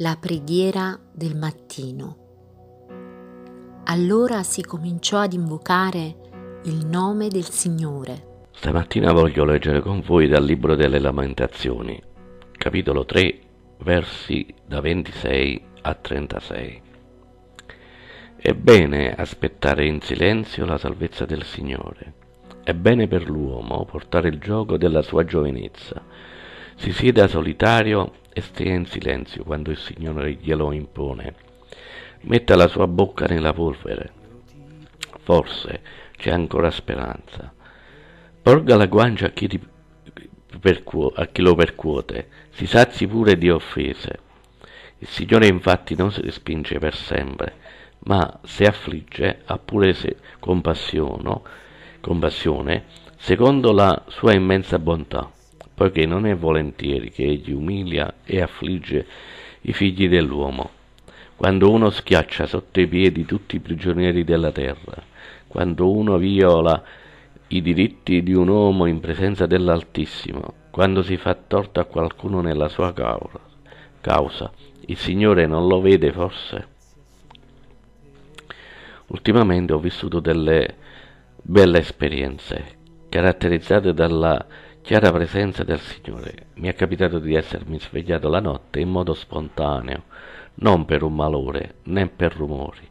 La preghiera del mattino. Allora si cominciò ad invocare il nome del Signore. Stamattina voglio leggere con voi dal Libro delle Lamentazioni, capitolo 3, versi da 26 a 36. È bene aspettare in silenzio la salvezza del Signore. È bene per l'uomo portare il gioco della sua giovinezza. Si sieda solitario e stia in silenzio quando il Signore glielo impone. Metta la sua bocca nella polvere. Forse c'è ancora speranza. Porga la guancia a chi, percuo- a chi lo percuote, si sazi pure di offese. Il Signore infatti non si respinge per sempre, ma se affligge ha pure se compassione, compassione secondo la sua immensa bontà, poiché non è volentieri che egli umilia e affligge i figli dell'uomo. Quando uno schiaccia sotto i piedi tutti i prigionieri della terra, quando uno viola i diritti di un uomo in presenza dell'Altissimo, quando si fa torto a qualcuno nella sua causa, il Signore non lo vede forse? Ultimamente ho vissuto delle belle esperienze, caratterizzate dalla chiara presenza del Signore. Mi è capitato di essermi svegliato la notte in modo spontaneo, non per un malore né per rumori,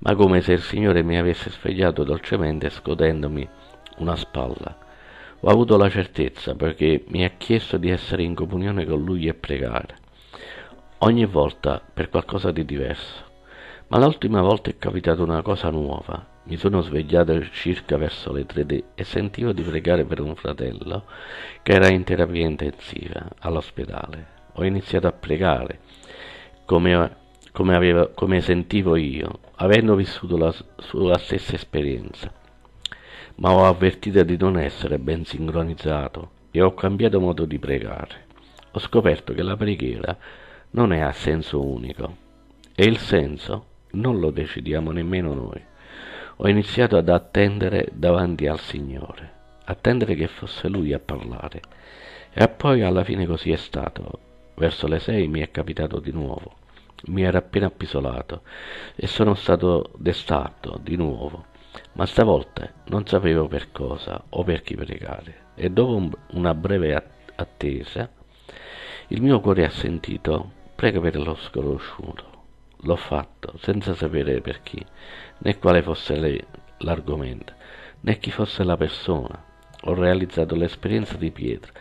ma come se il Signore mi avesse svegliato dolcemente scotendomi una spalla. Ho avuto la certezza perché mi ha chiesto di essere in comunione con Lui e pregare, ogni volta per qualcosa di diverso. Ma l'ultima volta è capitata una cosa nuova. Mi sono svegliato circa verso le tre e sentivo di pregare per un fratello che era in terapia intensiva all'ospedale. Ho iniziato a pregare come, come, aveva, come sentivo io, avendo vissuto la sua stessa esperienza. Ma ho avvertito di non essere ben sincronizzato e ho cambiato modo di pregare. Ho scoperto che la preghiera non è a senso unico e il senso non lo decidiamo nemmeno noi. Ho iniziato ad attendere davanti al Signore, attendere che fosse Lui a parlare. E poi alla fine così è stato. Verso le sei mi è capitato di nuovo. Mi era appena appisolato e sono stato destato di nuovo, ma stavolta non sapevo per cosa o per chi pregare. E dopo una breve attesa, il mio cuore ha sentito, prega per lo sconosciuto. L'ho fatto senza sapere per chi, né quale fosse l'argomento, né chi fosse la persona. Ho realizzato l'esperienza di Pietro.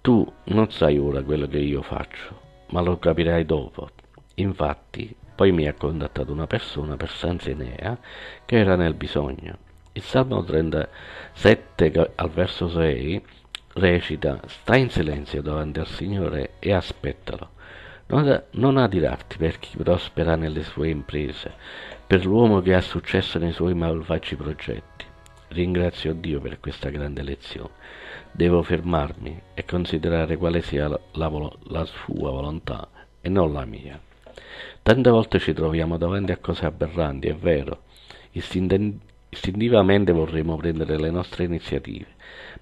Tu non sai ora quello che io faccio, ma lo capirai dopo. Infatti, poi mi ha contattato una persona per Sanzenea che era nel bisogno. Il Salmo 37 al verso 6 recita Sta in silenzio davanti al Signore e aspettalo non, adirarti per chi prospera nelle sue imprese, per l'uomo che ha successo nei suoi malvagi progetti. Ringrazio Dio per questa grande lezione. Devo fermarmi e considerare quale sia la, la, la sua volontà e non la mia. Tante volte ci troviamo davanti a cose aberranti, è vero. Istintivamente vorremmo prendere le nostre iniziative,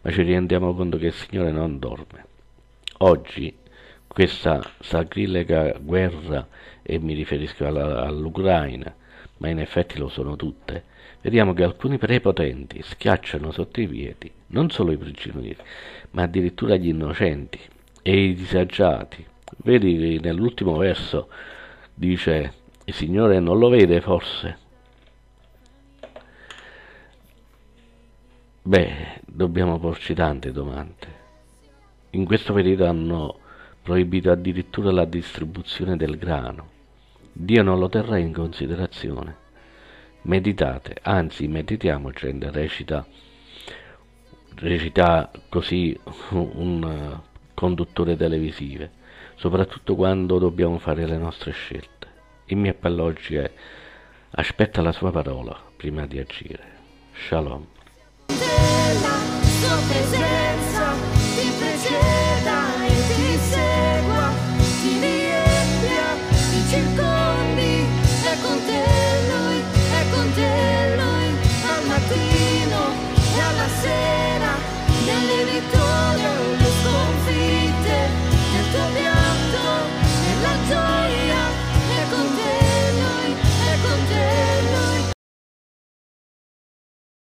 ma ci rendiamo conto che il Signore non dorme. Oggi questa sacrilega guerra, e mi riferisco alla, all'Ucraina, ma in effetti lo sono tutte, vediamo che alcuni prepotenti schiacciano sotto i piedi non solo i prigionieri, ma addirittura gli innocenti e i disagiati. Vedi che nell'ultimo verso dice il Signore non lo vede forse? Beh, dobbiamo porci tante domande. In questo periodo hanno proibito addirittura la distribuzione del grano. Dio non lo terrà in considerazione. Meditate, anzi meditiamo, gente, recita, recita così un conduttore televisivo, soprattutto quando dobbiamo fare le nostre scelte. Il mio appello oggi è aspetta la sua parola prima di agire. Shalom.